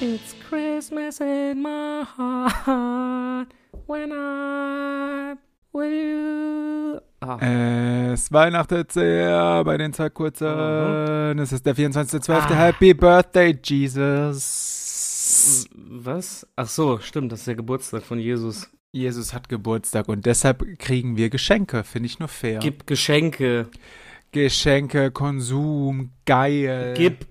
Christmas in my heart when I'm with you. Ah. Es weihnachtet sehr bei den Zeitkurzen. Es ist der 24.12. Ah. Happy Birthday, Jesus. Was? Ach so, stimmt, das ist der Geburtstag von Jesus. Jesus hat Geburtstag und deshalb kriegen wir Geschenke. Finde ich nur fair. Gib Geschenke. Geschenke, Konsum, geil. Gib,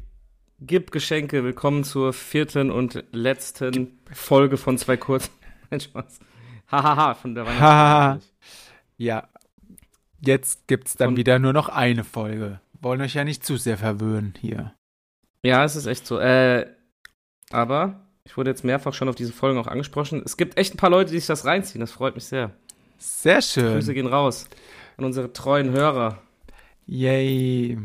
gib Geschenke. Willkommen zur vierten und letzten Folge von zwei Kurzen. Nein, Spaß. Hahaha, von der. Weihnachten. Ja, jetzt gibt's dann Und- wieder nur noch eine Folge. Wollen euch ja nicht zu sehr verwöhnen hier. ja, es ist echt so. Äh, aber ich wurde jetzt mehrfach schon auf diese Folgen auch angesprochen. Es gibt echt ein paar Leute, die sich das reinziehen. Das freut mich sehr. Sehr Grüße schön. gehen raus an unsere treuen Hörer. Yay.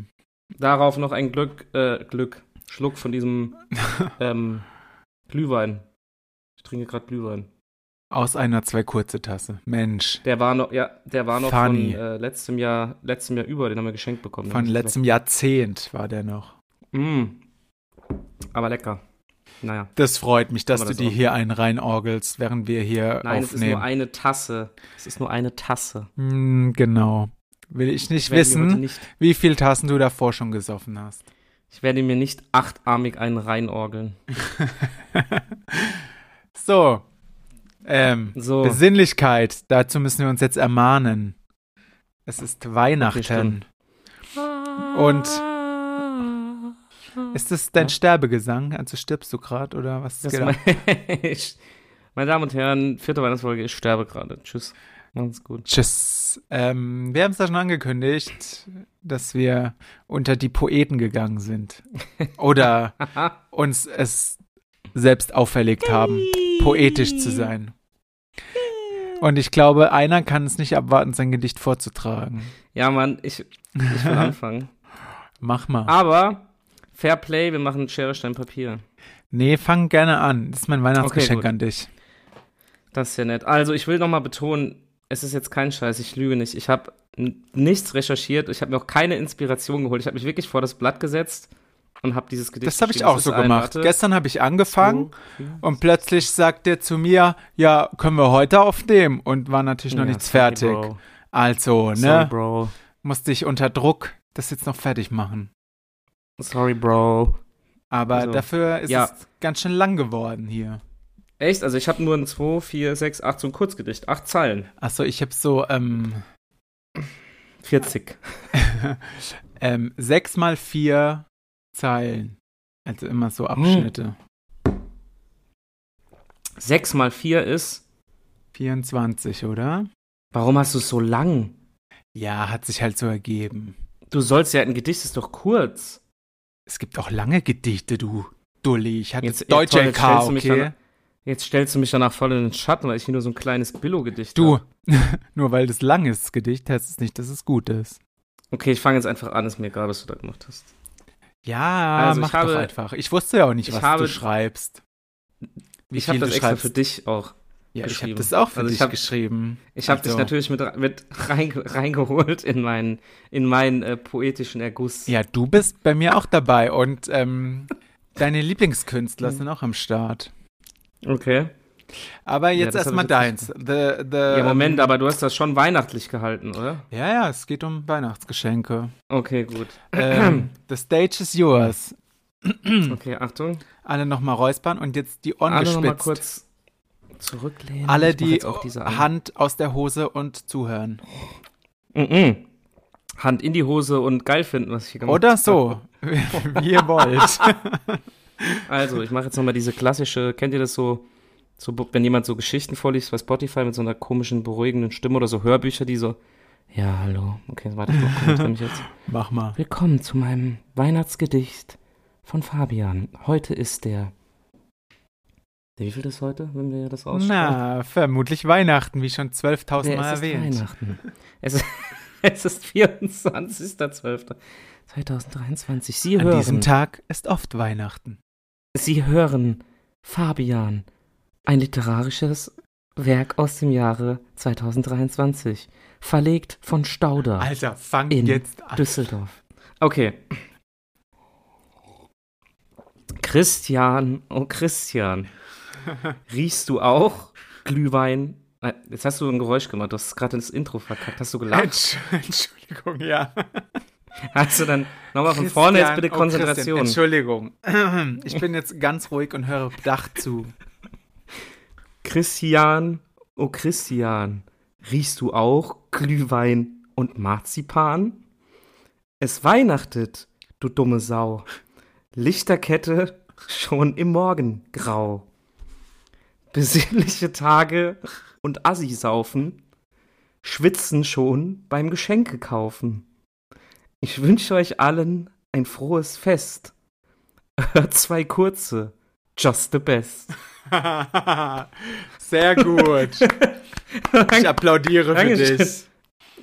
Darauf noch ein Glück, äh, Glück, Schluck von diesem ähm, Glühwein. Ich trinke gerade Glühwein. Aus einer zwei kurze Tasse. Mensch. Der war noch, ja, der war noch Funny. von äh, letztem Jahr, letztem Jahr über, den haben wir geschenkt bekommen. Von letztem Jahrzehnt war der noch. Mm. Aber lecker. Naja. Das freut mich, dass du das dir auch- hier einen reinorgelst, während wir hier Nein, es ist nur aufnehmen. eine Tasse. Es ist nur eine Tasse. Hm, genau. Will ich nicht heute wissen, nicht, wie viel Tassen du davor schon gesoffen hast. Ich werde mir nicht achtarmig einen reinorgeln. So. Ähm, So. Besinnlichkeit. Dazu müssen wir uns jetzt ermahnen. Es ist Weihnachten. Und ist das dein Ja. Sterbegesang? Also stirbst du gerade oder was Das geht mein, meine Damen und Herren, vierte Weihnachtsfolge, ich sterbe gerade. Tschüss. Macht's gut. Tschüss. Ähm, wir haben es ja schon angekündigt, dass wir unter die Poeten gegangen sind. Oder uns es selbst auferlegt haben, poetisch zu sein. Und ich glaube, einer kann es nicht abwarten, sein Gedicht vorzutragen. Ja, Mann, ich, ich will anfangen. Mach mal. Aber Fair Play, wir machen Schere, Stein, Papier. Nee, fang gerne an. Das ist mein Weihnachtsgeschenk gut. an dich. Das ist ja nett. Also, ich will nochmal betonen, es ist jetzt kein Scheiß, ich lüge nicht. Ich habe nichts recherchiert, ich habe mir auch keine Inspiration geholt. Ich habe mich wirklich vor das Blatt gesetzt und habe dieses Gedicht Das habe ich auch so gemacht. warte, Gestern habe ich angefangen zwei, vier, und plötzlich sagt der zu mir, ja, können wir heute aufnehmen? Und war natürlich noch Ja, nichts sorry, fertig. Bro. Also, ne? Sorry, Bro. Musste ich unter Druck das jetzt noch fertig machen. Sorry, Bro. Aber Also, dafür ist ja. es ganz schön lang geworden hier. Echt? Also, ich habe nur ein 2, 4, 6, 8, so ein Kurzgedicht. Acht Zeilen. Achso, ich habe so ähm, 40. ähm, sechs mal vier Zeilen. Also immer so Abschnitte. 6 mal 4 ist. 24, oder? Warum hast du es so lang? Ja, hat sich halt so ergeben. Du sollst ja, ein Gedicht ist doch kurz. Es gibt auch lange Gedichte, du Dulli. Ich hatte Jetzt- jetzt, Deutsche toll, jetzt LK, stellst du mich okay? Jetzt stellst du mich danach voll in den Schatten, weil ich hier nur so ein kleines Billo-Gedicht Du, hab. nur weil das lang ist, das Gedicht, heißt es nicht, dass es gut ist. Okay, ich fange jetzt einfach an, ist mir egal, was du da gemacht hast. Ja, Also, ich mach habe- doch einfach. Ich wusste ja auch nicht, ich was habe- du schreibst. Wie ich habe das du extra schreibst. für dich auch. Ja, ich habe das auch für Also ich dich hab- geschrieben. Ich habe Also, dich natürlich mit, mit reinge reingeholt in meinen, in meinen äh, poetischen Erguss. Ja, du bist bei mir auch dabei und ähm, deine Lieblingskünstler sind auch am Start. Okay. Aber Ja, jetzt das erstmal deins. The, the, Ja, Moment, ähm, aber du hast das schon weihnachtlich gehalten, oder? Ja, ja, es geht um Weihnachtsgeschenke. Okay, gut. ähm, the stage is yours. Okay, Achtung. Alle nochmal räuspern und jetzt die Ohren Alle gespitzt. kurz zurücklehnen. Alle die Hand aus der Hose und zuhören. Hand in die Hose und geil finden, was ich hier gemacht Oder habe. so, wie ihr wollt. Also, ich mache jetzt nochmal diese klassische, kennt ihr das so, so, wenn jemand so Geschichten vorliest bei Spotify mit so einer komischen, beruhigenden Stimme oder so Hörbücher, die so, ja, hallo, okay, warte, ich mich jetzt. Mach mal. Willkommen zu meinem Weihnachtsgedicht von Fabian. Heute ist der, wie viel ist heute, wenn wir das ausstrahlen? Na, vermutlich Weihnachten, wie schon 12.000 Nee, Mal es ist erwähnt. Weihnachten. Es ist, es ist 24.12.2023. Sie An hören, diesem Tag ist oft Weihnachten. Sie hören Fabian, ein literarisches Werk aus dem Jahre 2023, verlegt von Stauder, Alter, fang In jetzt an. Düsseldorf. Okay. Christian, oh Christian, riechst du auch Glühwein? Äh, Jetzt hast du ein Geräusch gemacht, du hast gerade ins Intro verkackt. Hast du gelacht? Entsch- Entschuldigung, ja. Hast du dann nochmal von vorne jetzt bitte oh, Konzentration? Entschuldigung. Ich bin jetzt ganz ruhig und höre bedacht zu. Christian, oh Christian, riechst du auch Glühwein und Marzipan? Es weihnachtet, du dumme Sau. Lichterkette schon im Morgengrau. Besinnliche Tage und Assi saufen, schwitzen schon beim Geschenke kaufen. Ich wünsche euch allen ein frohes Fest. Zwei kurze, just the best. Sehr gut. Ich applaudiere für dich.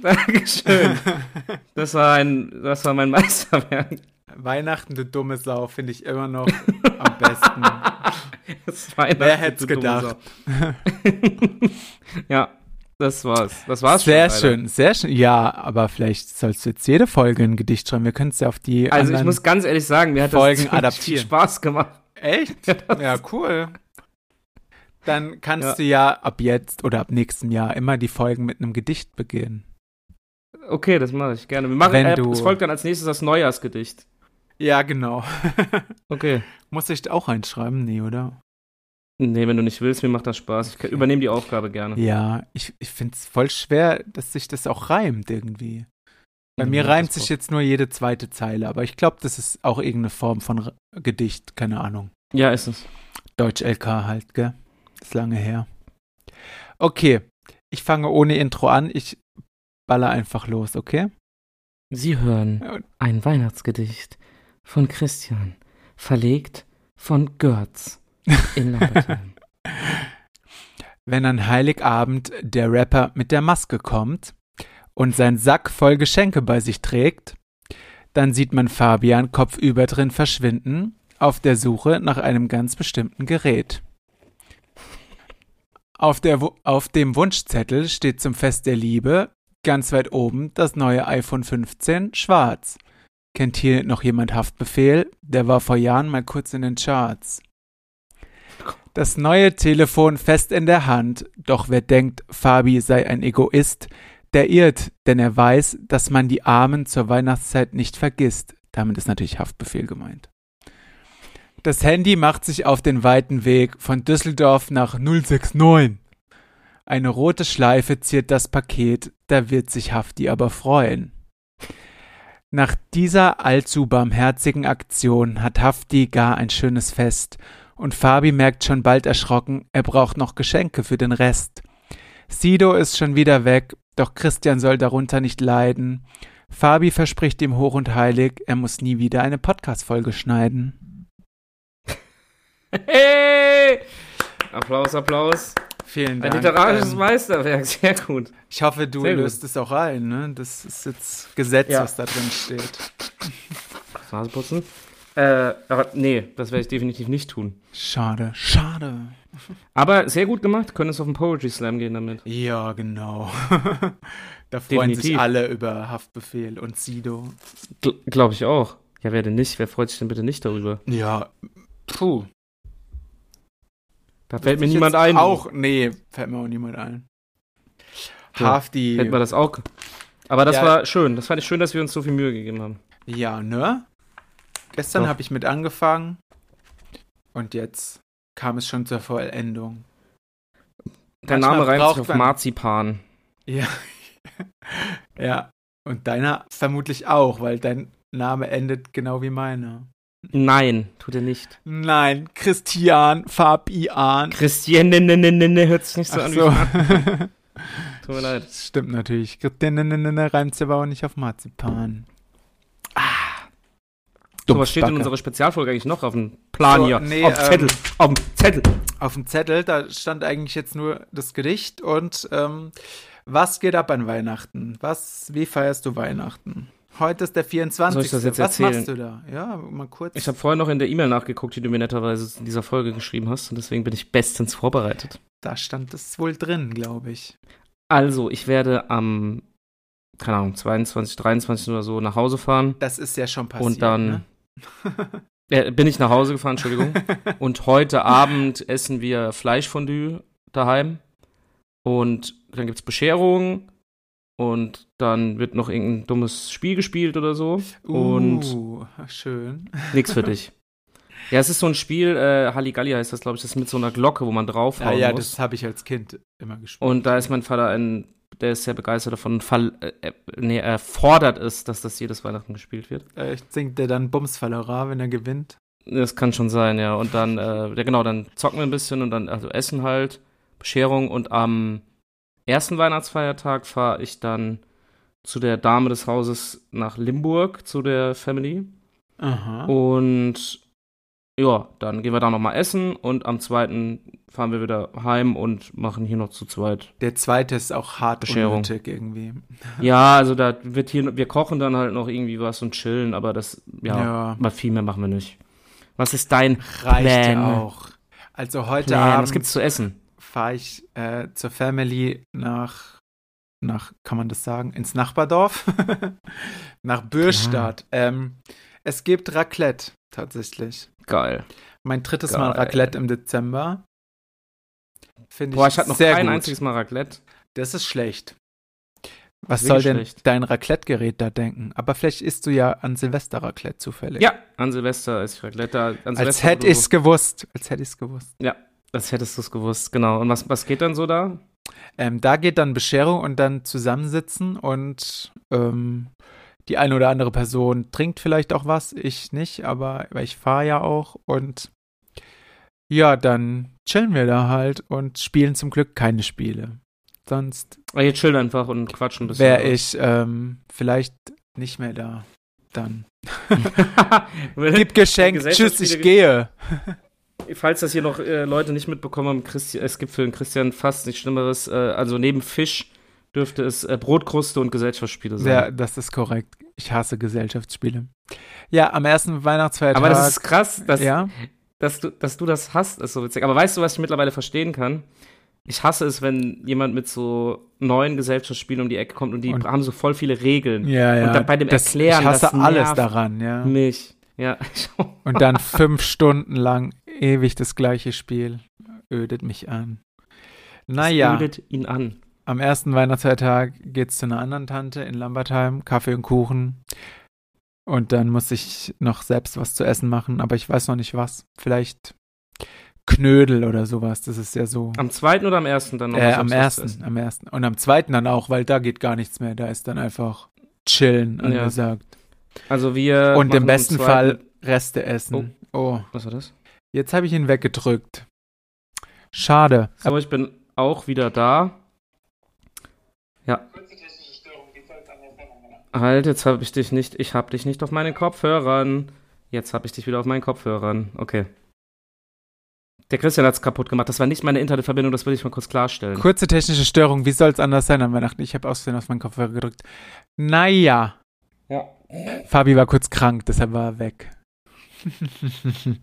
Dankeschön. Das war ein, das war mein Meisterwerk. Weihnachten, du dumme Sau, finde ich immer noch am besten. Wer hätte es gedacht? Ja, das war's. Das war's Sehr schon. schön, sehr schön. Ja, aber vielleicht sollst du jetzt jede Folge ein Gedicht schreiben. Wir können es ja auf die. Also ich muss ganz ehrlich sagen, mir hat Folgen das viel. Spaß gemacht. Echt? Ja, cool. Dann kannst Ja. du ja ab jetzt oder ab nächstem Jahr immer die Folgen mit einem Gedicht beginnen. Okay, das mache ich gerne. Wir machen, Wenn äh, du- es folgt dann als nächstes das Neujahrsgedicht. Ja, genau. Okay. Muss ich auch reinschreiben? Nee, oder? Nee, wenn du nicht willst, mir macht das Spaß. Ich übernehme die Aufgabe gerne. Ja, ich, ich finde es voll schwer, dass sich das auch reimt irgendwie. Bei Mhm, mir reimt sich jetzt nur jede zweite Zeile, aber ich glaube, das ist auch irgendeine Form von R Gedicht, keine Ahnung. Ja, ist es. Deutsch-LK halt, gell? Ist lange her. Okay, ich fange ohne Intro an, ich baller einfach los, okay? Sie hören ein Weihnachtsgedicht von Christian, verlegt von Görz in. Wenn an Heiligabend der Rapper mit der Maske kommt und sein Sack voll Geschenke bei sich trägt, dann sieht man Fabian kopfüber drin verschwinden auf der Suche nach einem ganz bestimmten Gerät. Auf, auf dem Wunschzettel steht zum Fest der Liebe ganz weit oben das neue iPhone 15 schwarz. Kennt hier noch jemand Haftbefehl? Der war vor Jahren mal kurz in den Charts. Das neue Telefon fest in der Hand, doch wer denkt, Fabi sei ein Egoist, der irrt, denn er weiß, dass man die Armen zur Weihnachtszeit nicht vergisst. Damit ist natürlich Haftbefehl gemeint. Das Handy macht sich auf den weiten Weg von Düsseldorf nach 069. Eine rote Schleife ziert das Paket, da wird sich Hafti aber freuen. Nach dieser allzu barmherzigen Aktion hat Hafti gar ein schönes Fest und Fabi merkt schon bald erschrocken, er braucht noch Geschenke für den Rest. Sido ist schon wieder weg, doch Christian soll darunter nicht leiden. Fabi verspricht ihm hoch und heilig, er muss nie wieder eine Podcast-Folge schneiden. Hey! Applaus, Applaus. Vielen Ein Dank. literarisches Ähm, Meisterwerk, sehr gut. ich hoffe, du Sehr gut. löst es auch ein. Ne? Das ist jetzt Gesetz, Ja. was da drin steht. Nase putzen. Äh, aber nee, das werde ich definitiv nicht tun. Schade, schade. Aber sehr gut gemacht, können es auf den Poetry Slam gehen damit. Ja, genau. da freuen sich Definitiv. alle über Haftbefehl und Sido. Gl Glaube ich auch. Ja, wer denn nicht? Wer freut sich denn bitte nicht darüber? Ja, puh. Da fällt mir niemand ein. Auch, nee, fällt mir auch niemand ein. So, Hafti. Hätten wir das auch. Aber das Ja. war schön. Das fand ich schön, dass wir uns so viel Mühe gegeben haben. Ja, ne? Gestern habe ich mit angefangen und jetzt kam es schon zur Vollendung. Der Manchmal Name reimt sich auf Marzipan. Ja. ja. Und deiner vermutlich auch, weil dein Name endet genau wie meiner. Nein, tut er nicht. Nein, Christian Fabian. Christian, ne, ne, ne, ne, ne, hört sich nicht so Ach an so. Tut mir leid. Stimmt natürlich. Christian ne, ne, ne, ne, reimt sich aber auch nicht auf Marzipan. So, was steht in unserer Spezialfolge eigentlich noch auf dem Plan So, hier? nee, auf dem Zettel. ähm, auf dem Zettel. Auf dem Zettel, da stand eigentlich jetzt nur das Gedicht und ähm, was geht ab an Weihnachten? Was, wie feierst du Weihnachten? Heute ist der 24. Soll ich das jetzt was erzählen? machst du da? Ja, mal kurz. Ich habe vorher noch in der E-Mail nachgeguckt, die du mir netterweise in dieser Folge geschrieben hast. Und deswegen bin ich bestens vorbereitet. da stand es wohl drin, glaube ich. Also, ich werde am, keine Ahnung, 22, 23 oder so nach Hause fahren. Das ist ja schon passiert. Und dann- Ne? Äh, bin ich nach Hause gefahren, Entschuldigung. und heute Abend essen wir Fleischfondue daheim. Und dann gibt's Bescherung. Und dann wird noch irgendein dummes Spiel gespielt oder so. und Uh, schön. nix für dich. Ja, es ist so ein Spiel, äh, Halligalli heißt das, glaube ich, das ist mit so einer Glocke, wo man draufhauen Ja, ja, muss. das habe ich als Kind immer gespielt. Und da ist mein Vater ein, der ist sehr begeistert davon, fall, äh, nee, er fordert es, dass das jedes Weihnachten gespielt wird. äh, singt der dann Bumsfallera, wenn er gewinnt? Das kann schon sein, ja. Und dann, äh, ja genau, dann zocken wir ein bisschen und dann, also Essen halt, Bescherung und am ersten Weihnachtsfeiertag fahre ich dann zu der Dame des Hauses nach Limburg, zu der Family. Aha. Und ja, dann gehen wir da nochmal essen und am zweiten fahren wir wieder heim und machen hier noch zu zweit. Der zweite ist auch hart Bescherung. unnötig irgendwie. Ja, also da wird hier, wir kochen dann halt noch irgendwie was und chillen, aber das, ja, Ja. mal viel mehr machen wir nicht. Was ist dein Reicht Plan? ja auch. Also heute Plan? Was Abend gibt's zu essen? fahre ich äh, zur Family nach, nach, kann man das sagen, ins Nachbardorf? nach Bürstadt. Ähm, es gibt Raclette, tatsächlich. Geil. Mein drittes Mal Geil. Raclette im Dezember. Finde ich, Boah, ich hatte noch sehr kein gut. einziges Mal Raclette. Das ist schlecht. Was soll denn schlecht. dein Raclette-Gerät da denken? Aber vielleicht isst du ja an Silvester Raclette zufällig. Ja, an Silvester ist Raclette. An Als Silvester hätte wurde ich's gewusst. Als hätte ich's gewusst. so- Das hättest du es gewusst, genau. Und was, was geht dann so da? Ähm, da geht dann Bescherung und dann zusammensitzen und ähm, die eine oder andere Person trinkt vielleicht auch was, ich nicht, aber ich fahre ja auch und ja, dann chillen wir da halt und spielen zum Glück keine Spiele. Sonst Ah, Jetzt chillen einfach und quatschen ein bisschen. wäre ich ähm, vielleicht nicht mehr da. Dann. Gib Geschenk, tschüss, ich gehe. Falls das hier noch äh, Leute nicht mitbekommen haben, Christi es gibt für den Christian fast nichts Schlimmeres. Äh, also neben Fisch dürfte es äh, Brotkruste und Gesellschaftsspiele sein. Ja, das ist korrekt. Ich hasse Gesellschaftsspiele. Ja, am ersten Weihnachtsfeiertag. Aber das ist krass, dass, ja. dass, du, dass du das hast, ist so witzig. Aber weißt du, was ich mittlerweile verstehen kann? Ich hasse es, wenn jemand mit so neuen Gesellschaftsspielen um die Ecke kommt und die Und- haben so voll viele Regeln. Ja, ja. Und dann bei dem das, Erklären, Ich hasse das alles daran, ja. Mich. Ja. Und dann fünf Stunden lang ewig das gleiche Spiel. Ödet mich an. Naja, Ödet ihn an. Am ersten Weihnachtsfeiertag geht's zu einer anderen Tante in Lambertheim, Kaffee und Kuchen. Und dann muss ich noch selbst was zu essen machen, aber ich weiß noch nicht was. Vielleicht Knödel oder sowas. Das ist ja so. Am zweiten oder am ersten dann noch? Äh, am ersten, am ersten. Und am zweiten dann auch, weil da geht gar nichts mehr. Da ist dann einfach chillen Ja. angesagt. Also wir. Und im besten Fall Reste essen. Oh. Was war das? jetzt habe ich ihn weggedrückt. Schade. So, ich bin auch wieder da. Halt, jetzt habe ich dich nicht. Ich habe dich nicht auf meinen Kopfhörern. Jetzt habe ich dich wieder auf meinen Kopfhörern. Okay. Der Christian hat's kaputt gemacht. Das war nicht meine Internetverbindung, das will ich mal kurz klarstellen. Kurze technische Störung. Wie soll es anders sein an Weihnachten? Ich habe aus auf meinen Kopfhörer gedrückt. Naja. Ja. Fabi war kurz krank, deshalb war er weg.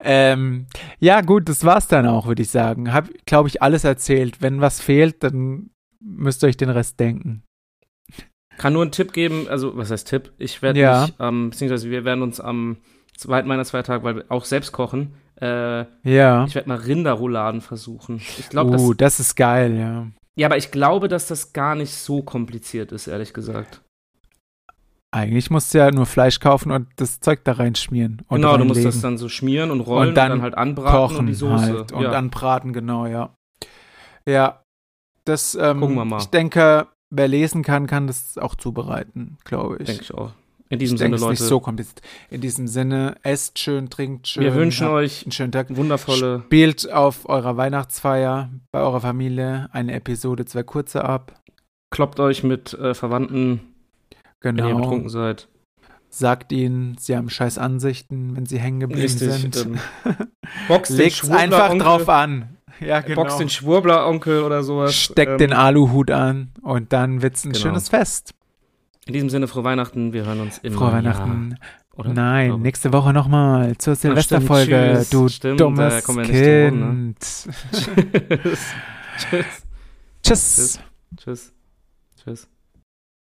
ähm, ja, gut, das war's dann auch, würde ich sagen. Hab, glaube ich, alles erzählt. Wenn was fehlt, dann müsst ihr euch den Rest denken. Kann nur einen Tipp geben, also was heißt Tipp? Ich werde Ja. mich, ähm, beziehungsweise wir werden uns am zweiten Weihnachtsfeiertag, weil wir auch selbst kochen, äh, Ja. ich werde mal Rinderrouladen versuchen. Ich glaube, uh, das, das ist geil, ja. ja, aber ich glaube, dass das gar nicht so kompliziert ist, ehrlich gesagt. Eigentlich musst du ja nur Fleisch kaufen und das Zeug da reinschmieren. Und genau, du musst reinlegen. das dann so schmieren und rollen und dann dann, halt anbraten kochen und die Soße. halt und ja. dann braten, genau, ja. Ja, das, ähm, Gucken wir mal. ich denke, wer lesen kann, kann das auch zubereiten, glaube ich. denke ich auch. In diesem ich Sinne, es ist Leute, nicht so kompliziert. In diesem Sinne, esst schön, trinkt schön. wir wünschen euch einen schönen Tag. wundervolle, Spielt auf eurer Weihnachtsfeier bei eurer Familie eine Episode zwei kurze ab. kloppt euch mit äh, Verwandten, wenn ihr Genau. betrunken seid. Sagt ihnen, sie haben scheiß Ansichten, wenn sie hängen geblieben sind. Ähm, den Legt's einfach drauf an. Ja, genau. Boxt den Schwurbler-Onkel oder sowas. Steckt Ähm, den Aluhut an und dann wird's ein genau. schönes Fest. In diesem Sinne, frohe Weihnachten. Wir hören uns im Frohe Weihnachten. Jahr, oder? Nein, Glaube. nächste Woche nochmal zur Silvesterfolge, tschüss. du Stimmt, da dummes kommen wir nicht drum rum, ne? Kind. Tschüss. Tschüss. Tschüss. Tschüss. Tschüss.